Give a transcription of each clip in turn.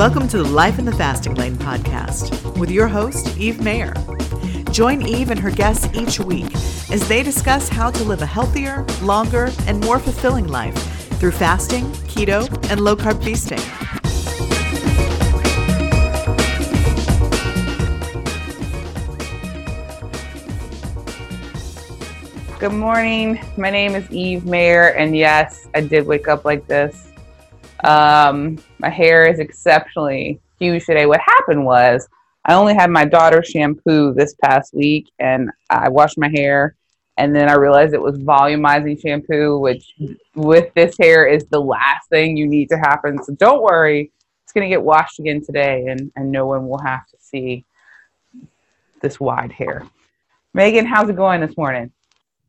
Welcome to the Life in the Fasting Lane podcast with your host, Eve Mayer. Join Eve and her guests each week as they discuss how to live a healthier, longer, and more fulfilling life through fasting, keto, and low carb feasting. Good morning. My name is Eve Mayer, and yes, I did wake up like this. Um, my hair is exceptionally huge today. What happened was I only had my daughter shampoo this past week, and I washed my hair, and then I realized it was volumizing shampoo, which with this hair is the last thing you need to happen. So don't worry, it's to get washed again today, and, and no one will have to see this wide hair. Megan, how's it going this morning?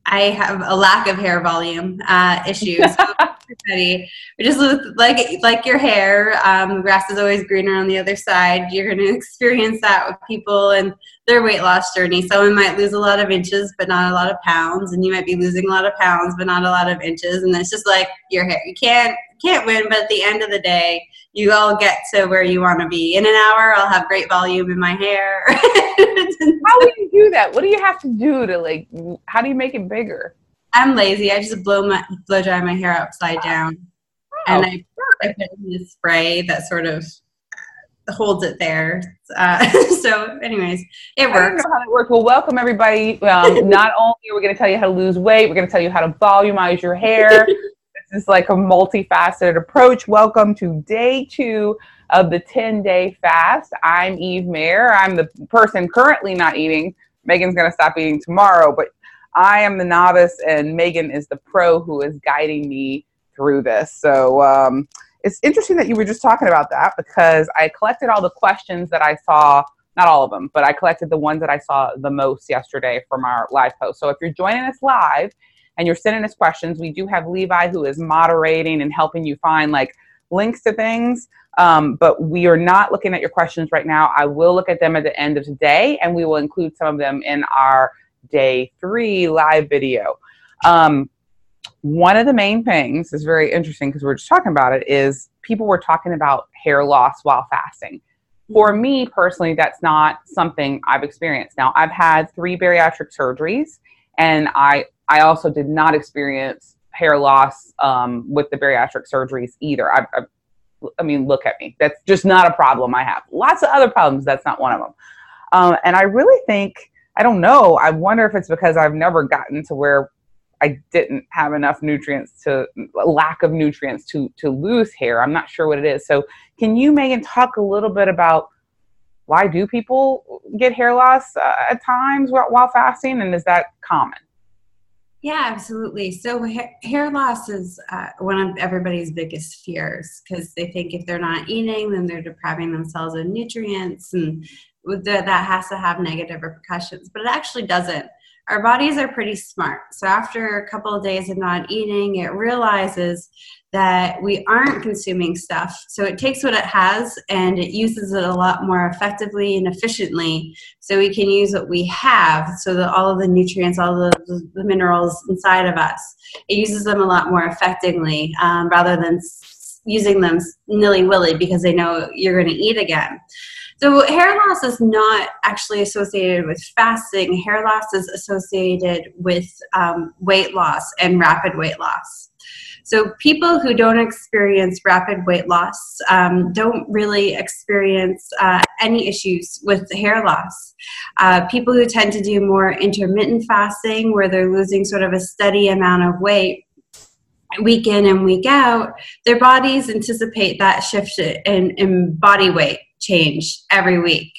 I have a lack of hair volume uh, issues. We just like like your hair. Um, the grass is always greener on the other side. You're going to experience that with people and their weight loss journey. Someone might lose a lot of inches, but not a lot of pounds, and you might be losing a lot of pounds, but not a lot of inches. And it's just like your hair. You can't can't win, but at the end of the day, you all get to where you want to be. In an hour, I'll have great volume in my hair. how do you do that? What do you have to do to like? How do you make it bigger? I'm lazy. I just blow my blow dry my hair upside down, oh, and I, I put in this spray that sort of holds it there. Uh, so, anyways, it works. I don't know how that works. Well, welcome everybody. Um, not only are we going to tell you how to lose weight, we're going to tell you how to volumize your hair. Is like a multifaceted approach. Welcome to day two of the 10 day fast. I'm Eve Mayer. I'm the person currently not eating. Megan's going to stop eating tomorrow, but I am the novice, and Megan is the pro who is guiding me through this. So um, it's interesting that you were just talking about that because I collected all the questions that I saw. Not all of them, but I collected the ones that I saw the most yesterday from our live post. So if you're joining us live and you're sending us questions, we do have Levi who is moderating and helping you find like links to things. Um, but we are not looking at your questions right now. I will look at them at the end of today, and we will include some of them in our day three live video. Um, one of the main things is very interesting because we're just talking about it is people were talking about hair loss while fasting. For me personally, that's not something I've experienced. Now, I've had three bariatric surgeries, and I I also did not experience hair loss um, with the bariatric surgeries either. I, I, I, mean, look at me. That's just not a problem I have. Lots of other problems. That's not one of them. Um, and I really think I don't know. I wonder if it's because I've never gotten to where I didn't have enough nutrients to lack of nutrients to to lose hair. I'm not sure what it is. So, can you, Megan, talk a little bit about why do people get hair loss uh, at times while, while fasting, and is that common? Yeah, absolutely. So ha- hair loss is uh, one of everybody's biggest fears because they think if they're not eating, then they're depriving themselves of nutrients, and that has to have negative repercussions. But it actually doesn't. Our bodies are pretty smart. So after a couple of days of not eating, it realizes that we aren't consuming stuff. So it takes what it has and it uses it a lot more effectively and efficiently. So we can use what we have so that all of the nutrients, all the, the minerals inside of us, it uses them a lot more effectively um, rather than using them nilly willy because they know you're going to eat again. So, hair loss is not actually associated with fasting. Hair loss is associated with um, weight loss and rapid weight loss. So, people who don't experience rapid weight loss um, don't really experience uh, any issues with hair loss. Uh, people who tend to do more intermittent fasting, where they're losing sort of a steady amount of weight, week in and week out, their bodies anticipate that shift in, in body weight change every week.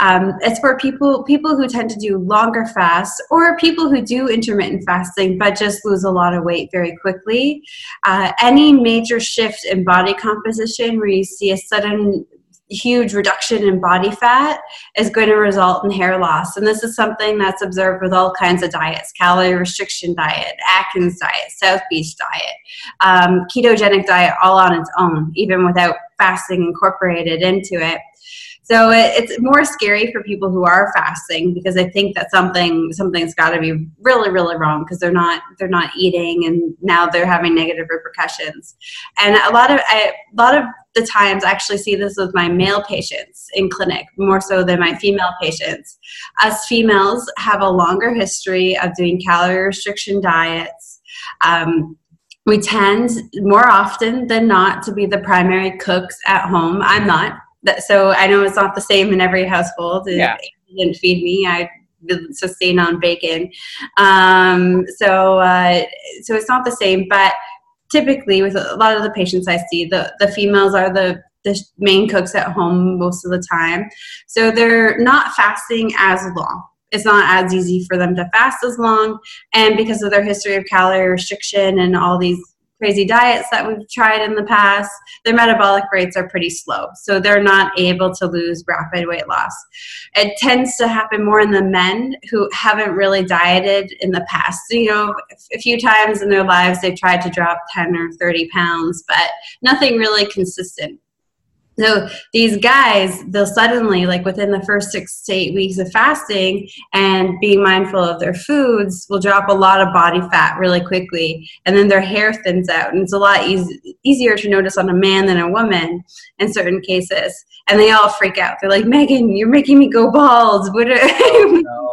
Um, it's for people people who tend to do longer fasts or people who do intermittent fasting but just lose a lot of weight very quickly. Uh, any major shift in body composition where you see a sudden huge reduction in body fat is going to result in hair loss. And this is something that's observed with all kinds of diets calorie restriction diet, Atkins diet, South Beach diet, um, ketogenic diet, all on its own, even without fasting incorporated into it. So it, it's more scary for people who are fasting because I think that something something's got to be really really wrong because they're not they're not eating and now they're having negative repercussions. And a lot of I, a lot of the times I actually see this with my male patients in clinic more so than my female patients. Us females have a longer history of doing calorie restriction diets. Um, we tend more often than not to be the primary cooks at home. I'm not that, so I know it's not the same in every household. Yeah. It didn't feed me. I sustain on bacon. Um, so uh, so it's not the same, but typically with a lot of the patients I see, the the females are the the main cooks at home most of the time. So they're not fasting as long. It's not as easy for them to fast as long. And because of their history of calorie restriction and all these crazy diets that we've tried in the past, their metabolic rates are pretty slow. So they're not able to lose rapid weight loss. It tends to happen more in the men who haven't really dieted in the past. You know, a few times in their lives they've tried to drop 10 or 30 pounds, but nothing really consistent. So these guys, they'll suddenly, like within the first six to eight weeks of fasting and being mindful of their foods, will drop a lot of body fat really quickly. And then their hair thins out. And it's a lot easy, easier to notice on a man than a woman in certain cases. And they all freak out. They're like, Megan, you're making me go bald. What are- Oh, no.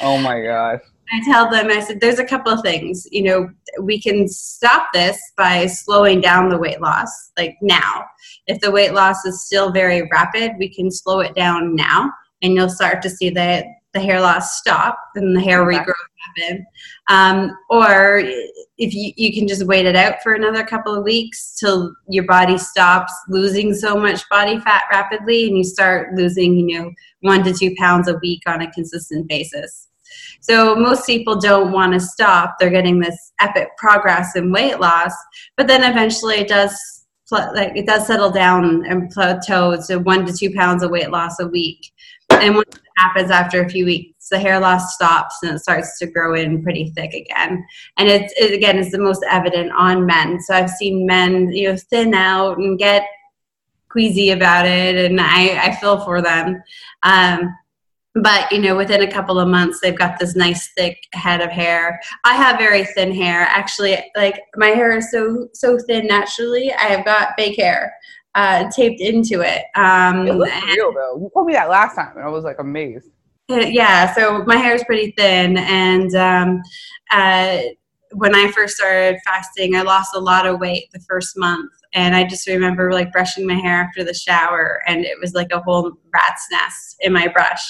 oh my gosh. I tell them, I said, there's a couple of things. You know, we can stop this by slowing down the weight loss, like now. If the weight loss is still very rapid, we can slow it down now, and you'll start to see the, the hair loss stop and the hair Okay. regrowth happen. Um, or if you, you can just wait it out for another couple of weeks till your body stops losing so much body fat rapidly and you start losing, you know, one to two pounds a week on a consistent basis. So most people don't want to stop. They're getting this epic progress in weight loss, but then eventually it does like it does settle down and plateau to one to two pounds of weight loss a week. And what happens after a few weeks, the hair loss stops and it starts to grow in pretty thick again. And it's it, again, it's the most evident on men. So I've seen men, you know, thin out and get queasy about it, and I, I feel for them. Um, but you know within a couple of months they've got this nice thick head of hair i have very thin hair actually like my hair is so so thin naturally i have got fake hair uh, taped into it um It looks and- real though. You told me that last time, and I was like amazed. yeah so my hair is pretty thin and um, uh, when i first started fasting i lost a lot of weight the first month and i just remember like brushing my hair after the shower and it was like a whole rat's nest in my brush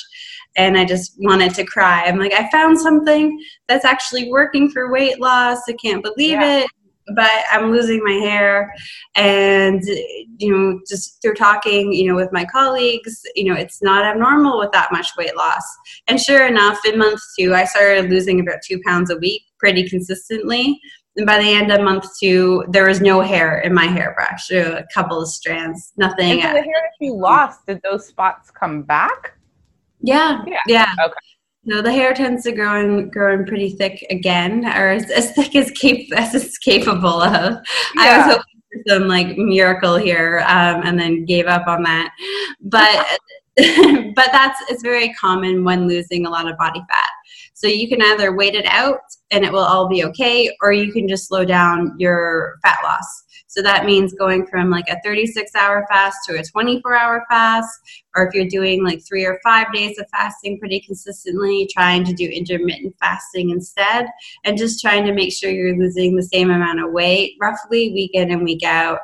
and i just wanted to cry. I'm like i found something that's actually working for weight loss. I can't believe Yeah. it but i'm losing my hair. And you know just through talking you know with my colleagues you know it's not abnormal with that much weight loss. And sure enough in month two i started losing about two pounds a week pretty consistently. And by the end of month two there was no hair in my hairbrush a couple of strands nothing And so the hair that you lost, did those spots come back? Yeah Yeah. yeah Okay. no the hair tends to grow in grow in pretty thick again or as, as thick as cap- as it's capable of I was hoping for some like miracle here, um, and then gave up on that. But but that's it's very common when losing a lot of body fat. So you can either wait it out and it will all be okay, or you can just slow down your fat loss. So that means going from like a 36 hour fast to a 24 hour fast, or if you're doing like three or five days of fasting pretty consistently, trying to do intermittent fasting instead and just trying to make sure you're losing the same amount of weight roughly week in and week out.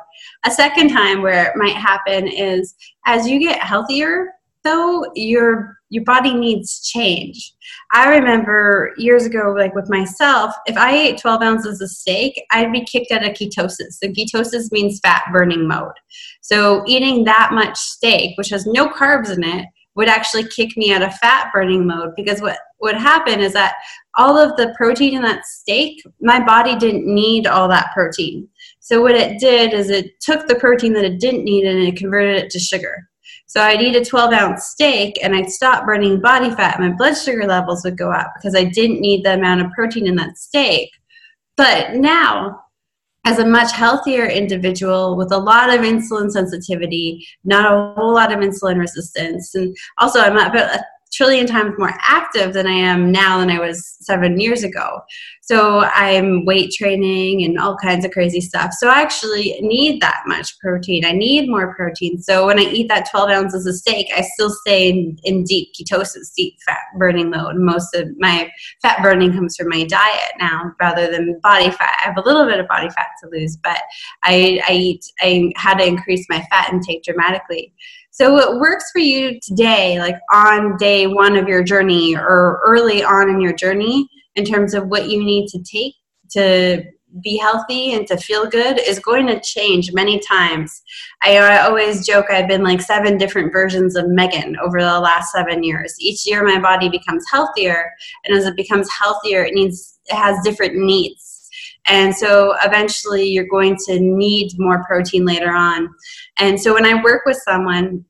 A second time where it might happen is as you get healthier, though, your your body needs change. I remember years ago, like with myself, if I ate 12 ounces of steak, I'd be kicked out of ketosis. So ketosis means fat burning mode. So eating that much steak, which has no carbs in it, would actually kick me out of fat burning mode because what would happen is that all of the protein in that steak, my body didn't need all that protein. So what it did is it took the protein that it didn't need and it converted it to sugar. So I'd eat a 12 ounce steak and I'd stop burning body fat. My blood sugar levels would go up because I didn't need the amount of protein in that steak. But now as a much healthier individual with a lot of insulin sensitivity, not a whole lot of insulin resistance. And also, I'm about a trillion times more active than I am now than I was seven years ago. So I'm weight training and all kinds of crazy stuff. So I actually need that much protein. I need more protein. So when I eat that 12 ounces of steak, I still stay in, in deep ketosis, deep fat burning mode. Most of my fat burning comes from my diet now rather than body fat. I have a little bit of body fat to lose, but I, I eat, I had to increase my fat intake dramatically. So, what works for you today, like on day one of your journey or early on in your journey, in terms of what you need to take to be healthy and to feel good, is going to change many times. I, I always joke I've been like seven different versions of Megan over the last seven years. Each year, my body becomes healthier, and as it becomes healthier, it needs it has different needs and so eventually you're going to need more protein later on. And so when I work with someone,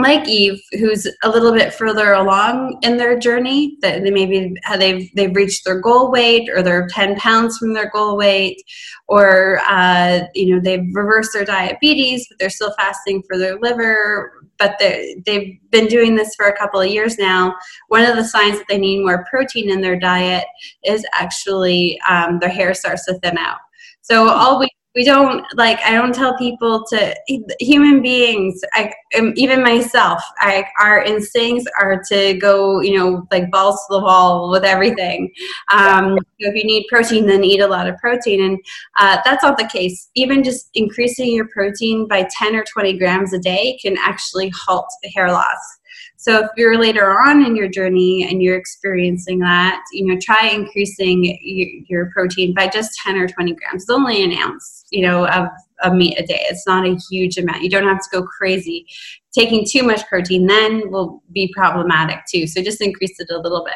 like Eve, who's a little bit further along in their journey, that they maybe they've they've reached their goal weight, or they're ten pounds from their goal weight, or uh, you know they've reversed their diabetes, but they're still fasting for their liver. But they've been doing this for a couple of years now. One of the signs that they need more protein in their diet is actually um, their hair starts to thin out. So all we we don't like i don't tell people to human beings i um, even myself i our instincts are to go you know like balls to the wall with everything. Um, so if you need protein then eat a lot of protein. And uh, that's not the case. Even just increasing your protein by 10 or 20 grams a day can actually halt the hair loss so if you're later on in your journey and you're experiencing that, you know, try increasing your, protein by just 10 or 20 grams. It's only an ounce, you know, of, of meat a day. It's not a huge amount. You don't have to go crazy. Taking too much protein then will be problematic too. So just increase it a little bit.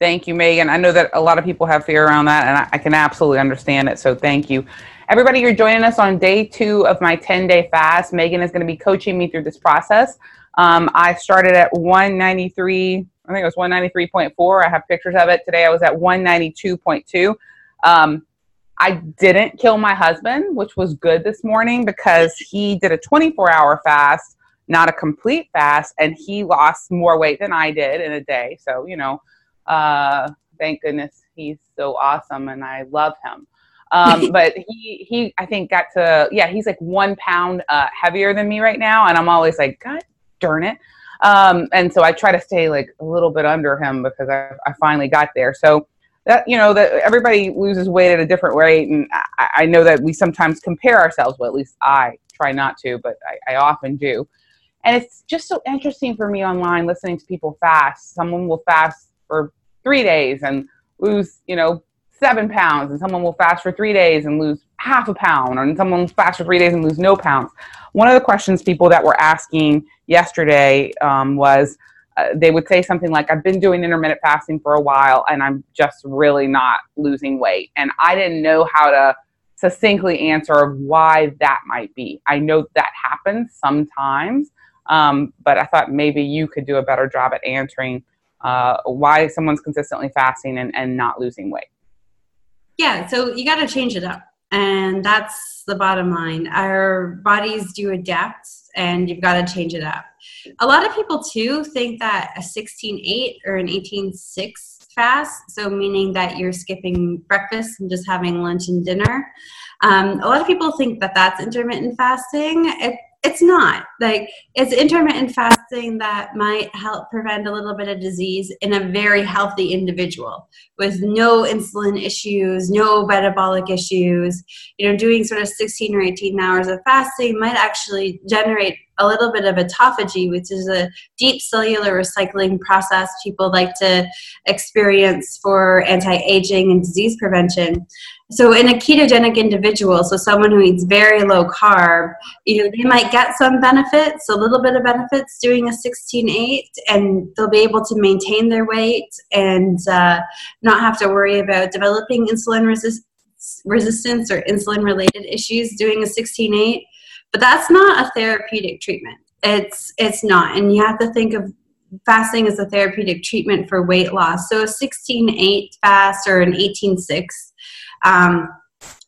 Thank you, Megan. I know that a lot of people have fear around that, and I, can absolutely understand it. So thank you. Everybody, you're joining us on day two of my 10 day fast. Megan is going to be coaching me through this process. Um, I started at 193, I think it was 193.4. I have pictures of it. Today I was at 192.2. Um, I didn't kill my husband, which was good this morning because he did a 24 hour fast, not a complete fast, and he lost more weight than I did in a day. So, you know, uh, thank goodness he's so awesome and I love him. Um, but he, he, I think got to, yeah, he's like one pound uh, heavier than me right now. And I'm always like, God darn it. Um, and so I try to stay like a little bit under him because I, I finally got there. So that you know that everybody loses weight at a different rate, and I, I know that we sometimes compare ourselves. Well, at least I try not to, but I, I often do. And it's just so interesting for me online listening to people fast. Someone will fast for three days and lose, you know, seven pounds, and someone will fast for three days and lose half a pound, or someone fast for three days and lose no pounds. One of the questions people that were asking yesterday um, was uh, they would say something like, I've been doing intermittent fasting for a while and I'm just really not losing weight. And I didn't know how to succinctly answer why that might be. I know that happens sometimes, um, but I thought maybe you could do a better job at answering uh, why someone's consistently fasting and, and not losing weight. Yeah, so you got to change it up. And that's the bottom line. Our bodies do adapt, and you've got to change it up. A lot of people, too, think that a 16 8 or an 18 6 fast, so meaning that you're skipping breakfast and just having lunch and dinner. Um, a lot of people think that that's intermittent fasting. It, it's not. Like it's intermittent fasting that might help prevent a little bit of disease in a very healthy individual with no insulin issues no metabolic issues. You know doing sort of 16 or 18 hours of fasting might actually generate a little bit of autophagy which is a deep cellular recycling process people like to experience for anti-aging and disease prevention so in a ketogenic individual so someone who eats very low carb you know they might get some benefits a little bit of benefits doing a 16-8 and they'll be able to maintain their weight and uh, not have to worry about developing insulin resist- resistance or insulin related issues doing a 16-8 but that's not a therapeutic treatment. It's it's not. And you have to think of fasting as a therapeutic treatment for weight loss. So a 16-8 fast or an 18-6 um,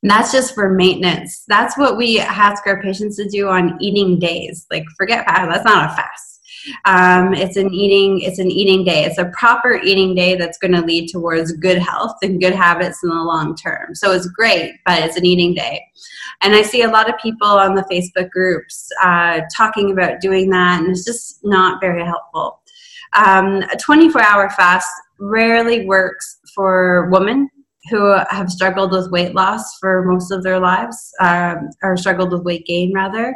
that's just for maintenance. That's what we ask our patients to do on eating days. Like forget fast. That's not a fast. Um, it's an eating. It's an eating day. It's a proper eating day that's going to lead towards good health and good habits in the long term. So it's great, but it's an eating day. And I see a lot of people on the Facebook groups uh, talking about doing that, and it's just not very helpful. Um, a 24 hour fast rarely works for women who have struggled with weight loss for most of their lives, um, or struggled with weight gain rather.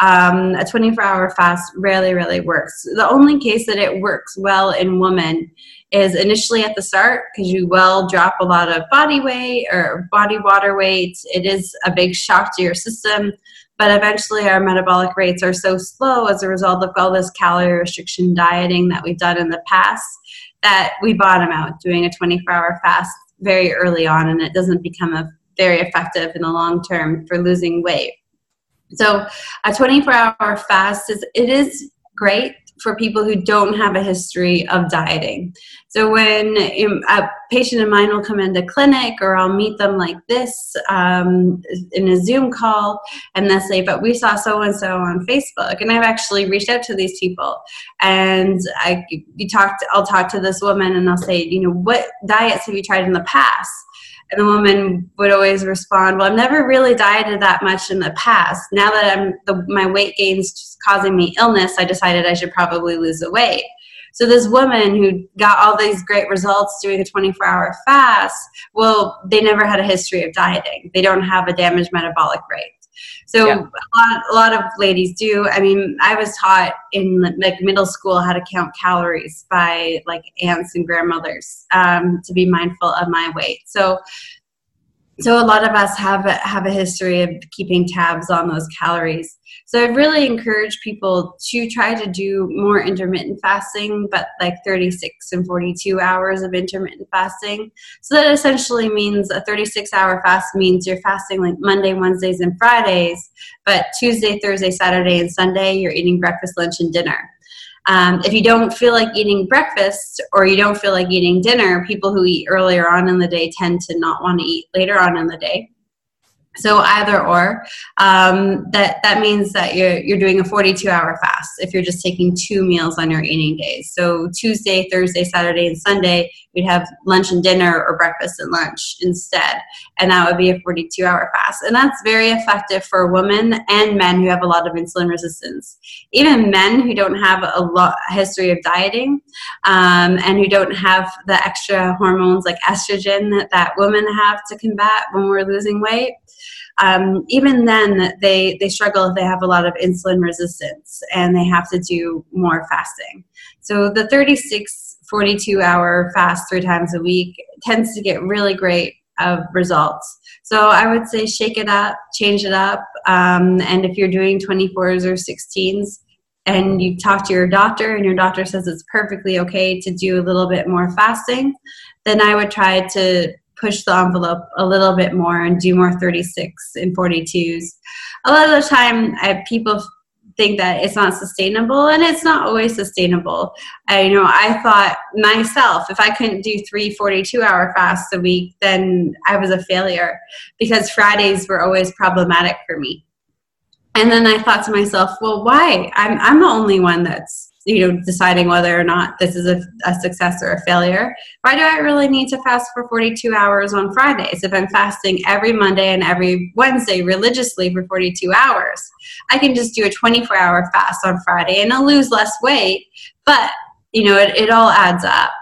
Um, a 24 hour fast rarely, really works. The only case that it works well in women is initially at the start because you will drop a lot of body weight or body water weight. It is a big shock to your system. But eventually, our metabolic rates are so slow as a result of all this calorie restriction dieting that we've done in the past that we bottom out doing a 24 hour fast very early on and it doesn't become a very effective in the long term for losing weight. So a 24 hour fast is it is great for people who don't have a history of dieting. So when a patient of mine will come into clinic or I'll meet them like this um, in a Zoom call and they'll say, but we saw so-and-so on Facebook. And I've actually reached out to these people and I you talked, I'll talk to this woman and I'll say, you know, what diets have you tried in the past? And the woman would always respond, "Well, I've never really dieted that much in the past. Now that I'm the, my weight gain's causing me illness, I decided I should probably lose the weight." So this woman who got all these great results doing a 24-hour fast, well, they never had a history of dieting. They don't have a damaged metabolic rate. So yeah. a, lot, a lot of ladies do. I mean, I was taught in like middle school how to count calories by like aunts and grandmothers um, to be mindful of my weight. So so a lot of us have a, have a history of keeping tabs on those calories. So I'd really encourage people to try to do more intermittent fasting, but like 36 and 42 hours of intermittent fasting. So that essentially means a 36 hour fast means you're fasting like Monday, Wednesdays, and Fridays, but Tuesday, Thursday, Saturday, and Sunday you're eating breakfast, lunch, and dinner. Um, if you don't feel like eating breakfast or you don't feel like eating dinner, people who eat earlier on in the day tend to not want to eat later on in the day. So either or, um, that that means that you're you're doing a 42 hour fast if you're just taking two meals on your eating days. So Tuesday, Thursday, Saturday, and Sunday we'd have lunch and dinner or breakfast and lunch instead, and that would be a 42 hour fast. And that's very effective for women and men who have a lot of insulin resistance. Even men who don't have a lot history of dieting um, and who don't have the extra hormones like estrogen that, that women have to combat when we're losing weight um, even then they they struggle if they have a lot of insulin resistance and they have to do more fasting so the 36 42 hour fast three times a week tends to get really great of results so i would say shake it up change it up um, and if you're doing 24s or 16s and you talk to your doctor and your doctor says it's perfectly okay to do a little bit more fasting then i would try to push the envelope a little bit more and do more 36 and 42s. A lot of the time, I, people think that it's not sustainable and it's not always sustainable. I, you know i thought myself if i couldn't do three 42 hour fasts a week then i was a failure because fridays were always problematic for me. And then i thought to myself well why? I'm, I'm the only one that's you know deciding whether or not this is a, a, success or a failure. Why do i really need to fast for 42 hours on fridays if i'm fasting every monday and every wednesday religiously for 42 hours? I can just do a 24 hour fast on friday and i'll lose less weight but you know it, it all adds up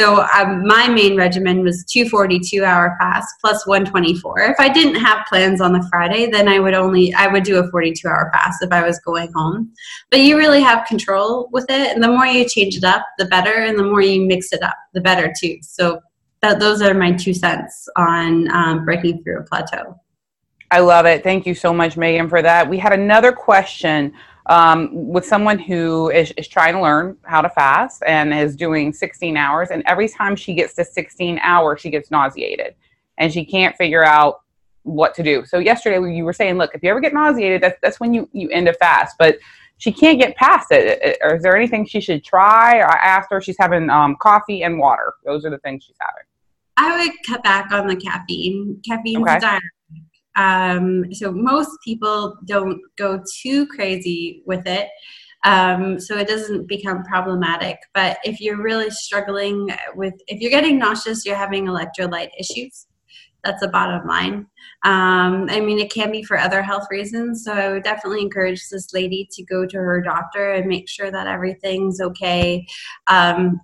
so um, my main regimen was two 42 hour fast plus 124. If I didn't have plans on the Friday, then I would only I would do a 42 hour fast if I was going home. But you really have control with it, and the more you change it up, the better, and the more you mix it up, the better too. So that, those are my two cents on um, breaking through a plateau. I love it. Thank you so much, Megan, for that. We had another question um, with someone who is, is trying to learn how to fast and is doing 16 hours. And every time she gets to 16 hours, she gets nauseated and she can't figure out what to do. So yesterday you were saying, look, if you ever get nauseated, that's, that's when you, you end a fast. But she can't get past it. Or is there anything she should try? Or I asked her, she's having um, coffee and water. Those are the things she's having. I would cut back on the caffeine. Caffeine's okay. a diuretic Um, so most people don't go too crazy with it. Um, so it doesn't become problematic. But if you're really struggling with, if you're getting nauseous, you're having electrolyte issues. That's the bottom line. Um, I mean, it can be for other health reasons. So I would definitely encourage this lady to go to her doctor and make sure that everything's okay. Um,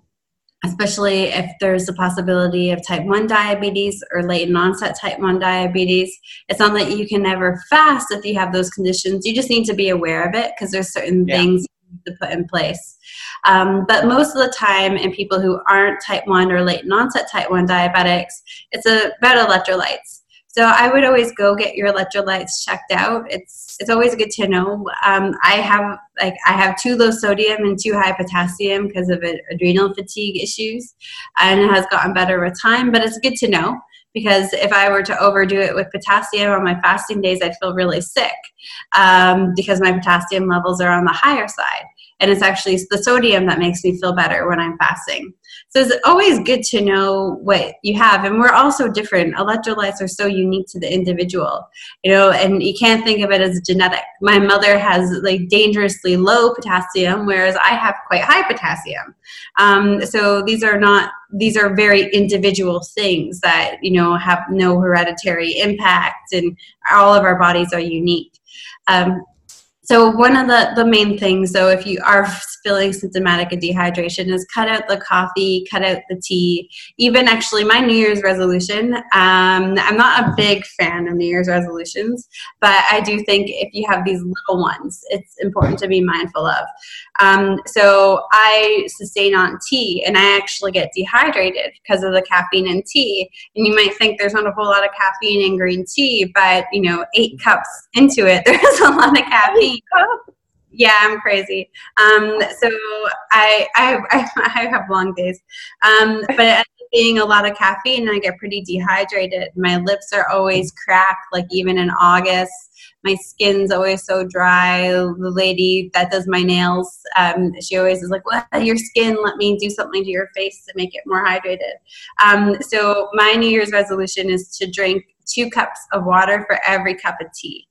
especially if there's a possibility of type 1 diabetes or late onset type 1 diabetes. It's not that you can never fast if you have those conditions. You just need to be aware of it because there's certain yeah. things to put in place. Um, but most of the time, in people who aren't type 1 or late onset type 1 diabetics, it's about electrolytes. So I would always go get your electrolytes checked out. It's it's always good to know. Um, I have like I have too low sodium and too high potassium because of adrenal fatigue issues, and it has gotten better with time. But it's good to know because if I were to overdo it with potassium on my fasting days, I'd feel really sick um, because my potassium levels are on the higher side and it's actually the sodium that makes me feel better when I'm fasting. So it's always good to know what you have, and we're also different. Electrolytes are so unique to the individual, you know, and you can't think of it as genetic. My mother has like dangerously low potassium, whereas I have quite high potassium. Um, so these are not these are very individual things that you know have no hereditary impact, and all of our bodies are unique. Um, so one of the, the main things, though, if you are feeling symptomatic of dehydration, is cut out the coffee, cut out the tea. Even actually, my New Year's resolution. Um, I'm not a big fan of New Year's resolutions, but I do think if you have these little ones, it's important to be mindful of. Um, so I sustain on tea, and I actually get dehydrated because of the caffeine in tea. And you might think there's not a whole lot of caffeine in green tea, but you know, eight cups into it, there's a lot of caffeine yeah, I'm crazy. Um, so I, I, I have long days, um, but being a lot of caffeine, I get pretty dehydrated. My lips are always cracked, like even in August. My skin's always so dry. The lady that does my nails, um, she always is like, "Well, your skin. Let me do something to your face to make it more hydrated." Um, so my New Year's resolution is to drink two cups of water for every cup of tea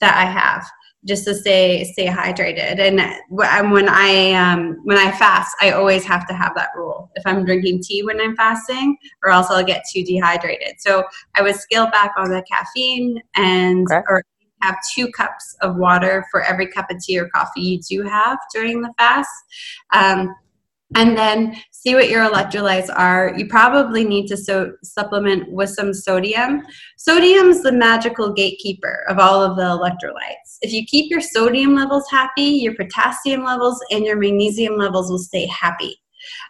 that I have just to stay stay hydrated. And when I um, when I fast, I always have to have that rule. If I'm drinking tea when I'm fasting, or else I'll get too dehydrated. So I would scale back on the caffeine and okay. or have two cups of water for every cup of tea or coffee you do have during the fast. Um, and then see what your electrolytes are. You probably need to so- supplement with some sodium. Sodium's the magical gatekeeper of all of the electrolytes. If you keep your sodium levels happy, your potassium levels and your magnesium levels will stay happy.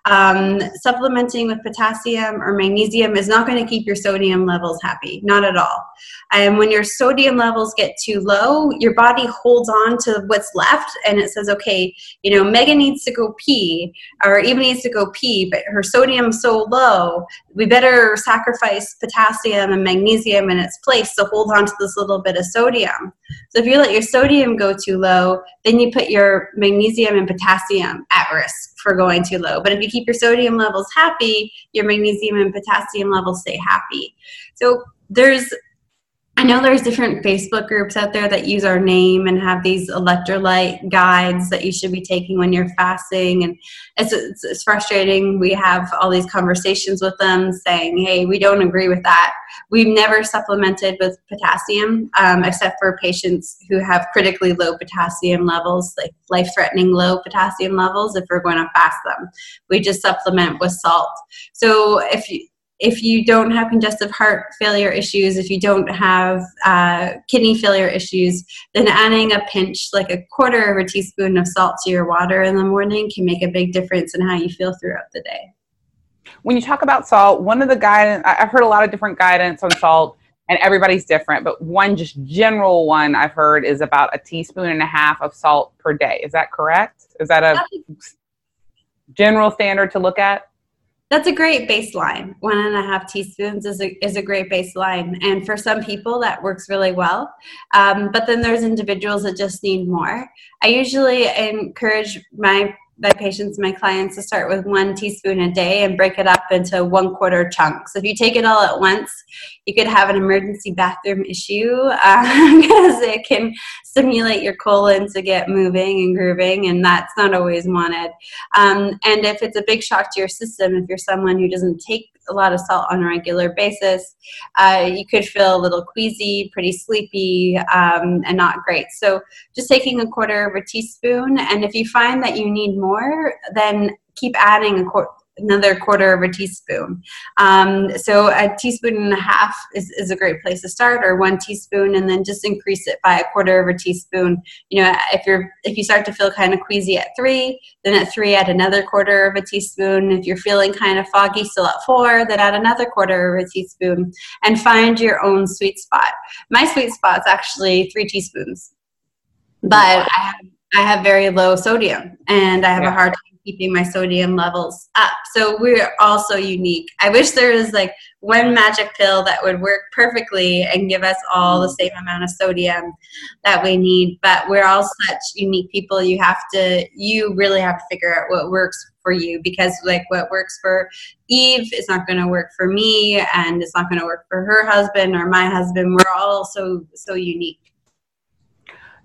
Um, supplementing with potassium or magnesium is not going to keep your sodium levels happy, not at all. And when your sodium levels get too low, your body holds on to what's left and it says, okay, you know, Megan needs to go pee, or even needs to go pee, but her sodium's so low, we better sacrifice potassium and magnesium in its place to hold on to this little bit of sodium. So if you let your sodium go too low, then you put your magnesium and potassium at risk for going too low. But if you keep your sodium levels happy, your magnesium and potassium levels stay happy. So there's I know there's different Facebook groups out there that use our name and have these electrolyte guides that you should be taking when you're fasting, and it's, it's, it's, frustrating. We have all these conversations with them saying, "Hey, we don't agree with that. We've never supplemented with potassium, um, except for patients who have critically low potassium levels, like life-threatening low potassium levels. If we're going to fast them, we just supplement with salt. So if you if you don't have congestive heart failure issues, if you don't have uh, kidney failure issues, then adding a pinch, like a quarter of a teaspoon of salt to your water in the morning, can make a big difference in how you feel throughout the day. When you talk about salt, one of the guidance, I've heard a lot of different guidance on salt, and everybody's different, but one just general one I've heard is about a teaspoon and a half of salt per day. Is that correct? Is that a general standard to look at? That's a great baseline. One and a half teaspoons is a, is a great baseline. And for some people, that works really well. Um, but then there's individuals that just need more. I usually encourage my my patients, my clients, to start with one teaspoon a day and break it up into one quarter chunks. If you take it all at once, you could have an emergency bathroom issue because uh, it can stimulate your colon to get moving and grooving, and that's not always wanted. Um, and if it's a big shock to your system, if you're someone who doesn't take a lot of salt on a regular basis, uh, you could feel a little queasy, pretty sleepy, um, and not great. So just taking a quarter of a teaspoon, and if you find that you need more, then keep adding a quarter another quarter of a teaspoon. Um, so a teaspoon and a half is, is a great place to start, or one teaspoon, and then just increase it by a quarter of a teaspoon. You know, if you're if you start to feel kind of queasy at three, then at three add another quarter of a teaspoon. If you're feeling kind of foggy still at four, then add another quarter of a teaspoon, and find your own sweet spot. My sweet spot is actually three teaspoons, but I have I have very low sodium and I have yeah. a hard time keeping my sodium levels up. So we're also unique. I wish there was like one magic pill that would work perfectly and give us all the same amount of sodium that we need. But we're all such unique people. You have to, you really have to figure out what works for you because like what works for Eve is not going to work for me and it's not going to work for her husband or my husband. We're all so, so unique.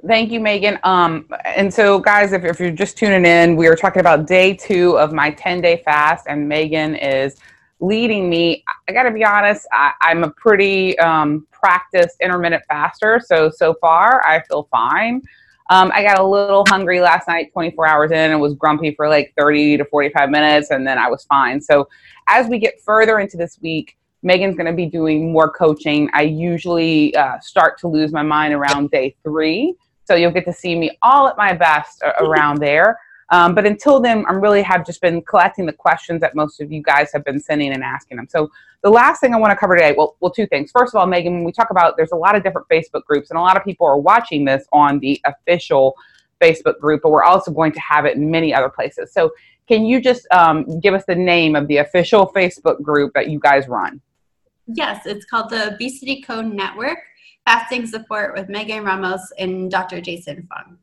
Thank you, Megan. Um, and so, guys, if, if you're just tuning in, we are talking about day two of my 10 day fast, and Megan is leading me. I got to be honest, I, am a pretty um, practiced intermittent faster. So, so far, I feel fine. Um, I got a little hungry last night, 24 hours in, and was grumpy for like 30 to 45 minutes, and then I was fine. So, as we get further into this week, Megan's going to be doing more coaching. I usually uh, start to lose my mind around day three. So you'll get to see me all at my best around there. Um, but until then, I'm really have just been collecting the questions that most of you guys have been sending and asking them. So the last thing I want to cover today, well, well, two things. First of all, Megan, when we talk about, there's a lot of different Facebook groups, and a lot of people are watching this on the official Facebook group, but we're also going to have it in many other places. So can you just um, give us the name of the official Facebook group that you guys run? Yes, it's called the Obesity Code Network fasting support with Megan Ramos and Dr. Jason Fung.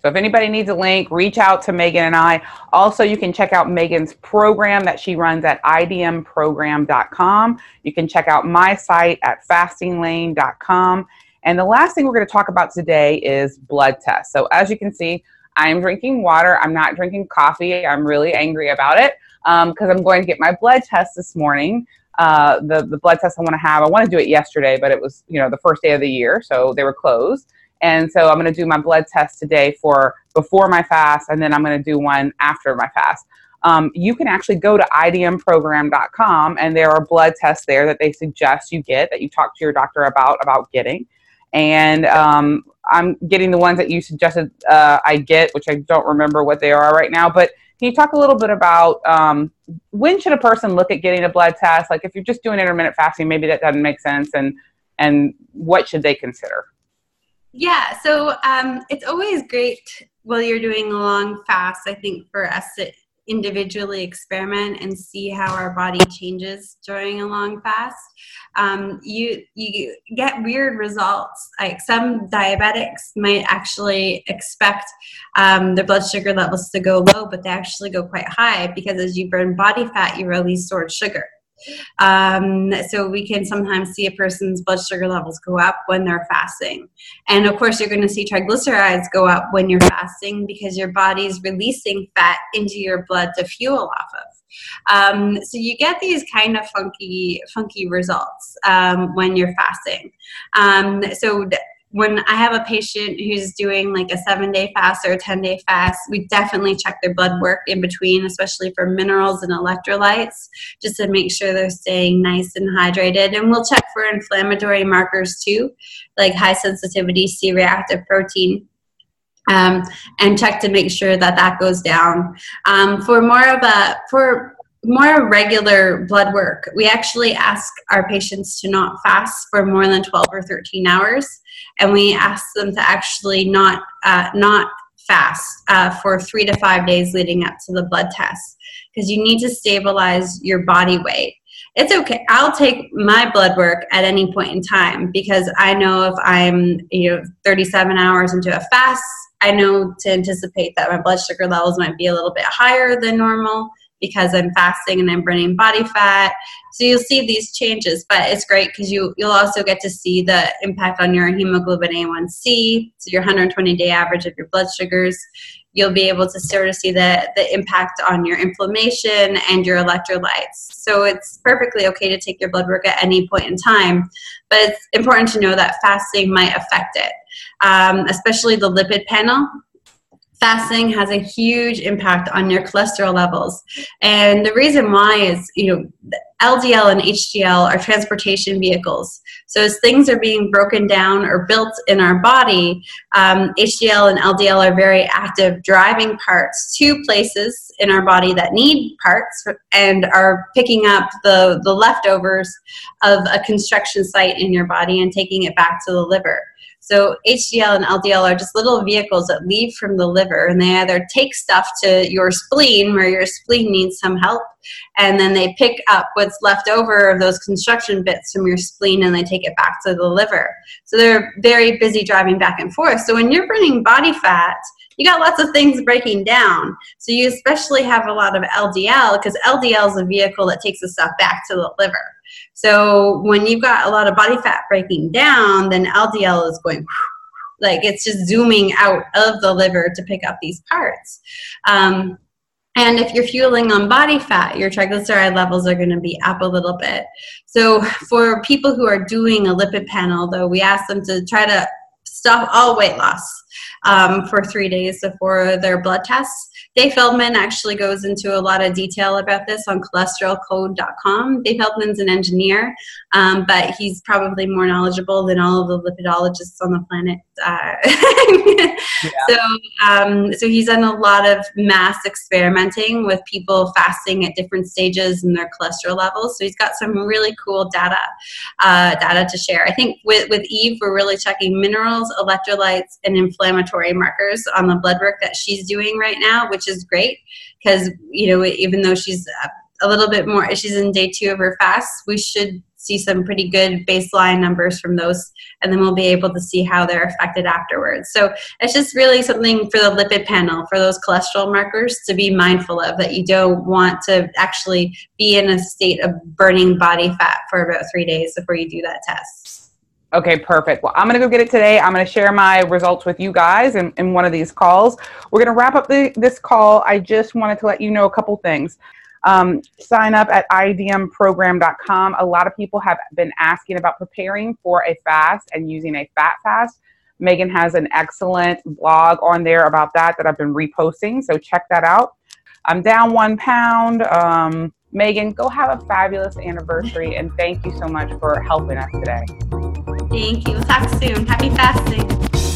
So if anybody needs a link, reach out to Megan and I. Also, you can check out Megan's program that she runs at idmprogram.com. You can check out my site at fastinglane.com. And the last thing we're going to talk about today is blood tests. So as you can see, I am drinking water. I'm not drinking coffee. I'm really angry about it because um, I'm going to get my blood test this morning uh, the the blood test I want to have. I want to do it yesterday, but it was you know the first day of the year, so they were closed. And so I'm going to do my blood test today for before my fast, and then I'm going to do one after my fast. Um, you can actually go to idmprogram.com, and there are blood tests there that they suggest you get that you talk to your doctor about about getting. And um, I'm getting the ones that you suggested uh, I get, which I don't remember what they are right now, but can you talk a little bit about um, when should a person look at getting a blood test? Like if you're just doing intermittent fasting, maybe that doesn't make sense, and and what should they consider? Yeah, so um, it's always great while you're doing a long fast. I think for us to individually experiment and see how our body changes during a long fast. Um, you you get weird results. Like some diabetics might actually expect um, their blood sugar levels to go low, but they actually go quite high because as you burn body fat, you release stored sugar. Um, so we can sometimes see a person's blood sugar levels go up when they're fasting. And of course, you're going to see triglycerides go up when you're fasting because your body's releasing fat into your blood to fuel off of. Um, so you get these kind of funky, funky results um, when you're fasting. Um, so when I have a patient who's doing like a seven day fast or a 10 day fast, we definitely check their blood work in between, especially for minerals and electrolytes, just to make sure they're staying nice and hydrated. And we'll check for inflammatory markers too, like high sensitivity C reactive protein. Um, and check to make sure that that goes down. Um, for more of a, for more regular blood work, we actually ask our patients to not fast for more than 12 or 13 hours, and we ask them to actually not uh, not fast uh, for three to five days leading up to the blood test because you need to stabilize your body weight. it's okay. I'll take my blood work at any point in time because I know if I'm, you know, 37 hours into a fast, I know to anticipate that my blood sugar levels might be a little bit higher than normal because I'm fasting and I'm burning body fat. So you'll see these changes, but it's great because you you'll also get to see the impact on your hemoglobin A1C, so your 120 day average of your blood sugars. You'll be able to sort of see the, the impact on your inflammation and your electrolytes. So it's perfectly okay to take your blood work at any point in time, but it's important to know that fasting might affect it, um, especially the lipid panel fasting has a huge impact on your cholesterol levels. And the reason why is, you know, LDL and HDL are transportation vehicles. So as things are being broken down or built in our body, um, HDL and LDL are very active driving parts to places in our body that need parts and are picking up the, the leftovers of a construction site in your body and taking it back to the liver. So HDL and LDL are just little vehicles that leave from the liver and they either take stuff to your spleen where your spleen needs some help and then they pick up what's left over of those construction bits from your spleen and they take it back to the liver. So they're very busy driving back and forth. So when you're burning body fat, you got lots of things breaking down. So you especially have a lot of LDL because LDL is a vehicle that takes the stuff back to the liver. So when you've got a lot of body fat breaking down, then LDL is going like it's just zooming out of the liver to pick up these parts. Um, and if you're fueling on body fat, your triglyceride levels are going to be up a little bit. So for people who are doing a lipid panel, though, we ask them to try to stop all weight loss um, for three days before their blood tests. Dave Feldman actually goes into a lot of detail about this on cholesterolcode.com. Dave Feldman's an engineer, um, but he's probably more knowledgeable than all of the lipidologists on the planet. Uh, yeah. So, um, so he's done a lot of mass experimenting with people fasting at different stages in their cholesterol levels. So he's got some really cool data uh, data to share. I think with with Eve, we're really checking minerals, electrolytes, and inflammatory markers on the blood work that she's doing right now, which is great because you know even though she's a little bit more she's in day two of her fast we should see some pretty good baseline numbers from those and then we'll be able to see how they're affected afterwards. So it's just really something for the lipid panel for those cholesterol markers to be mindful of that you don't want to actually be in a state of burning body fat for about three days before you do that test Okay, perfect. Well, I'm going to go get it today. I'm going to share my results with you guys in, in one of these calls. We're going to wrap up the, this call. I just wanted to let you know a couple things. Um, sign up at idmprogram.com. A lot of people have been asking about preparing for a fast and using a fat fast. Megan has an excellent blog on there about that that I've been reposting, so check that out. I'm down one pound. Um, Megan, go have a fabulous anniversary and thank you so much for helping us today. Thank you. We'll talk soon. Happy fasting.